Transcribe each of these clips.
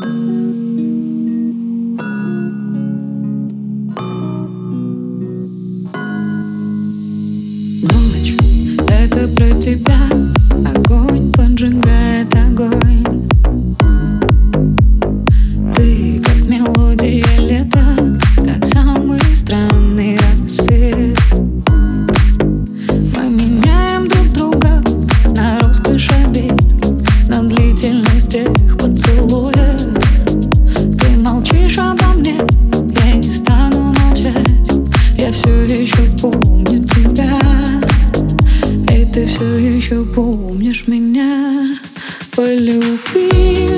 Ночь — это про тебя. Огонь поджигает огонь. еще помнишь меня, полюби.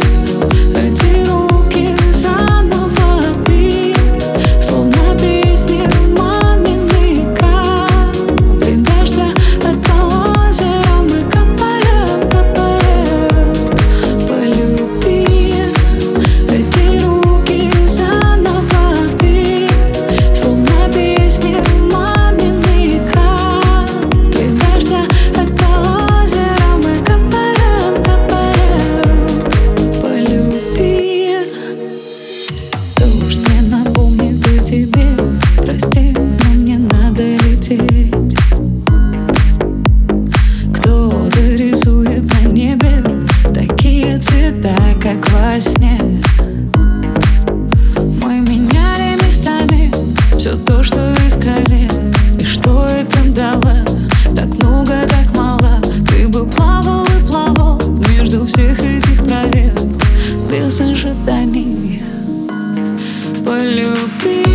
А сне Мы меняли местами все то, что искали И что это дало? Так много, так мало Ты бы плавал и плавал между всех этих правил Без ожиданий полюбить.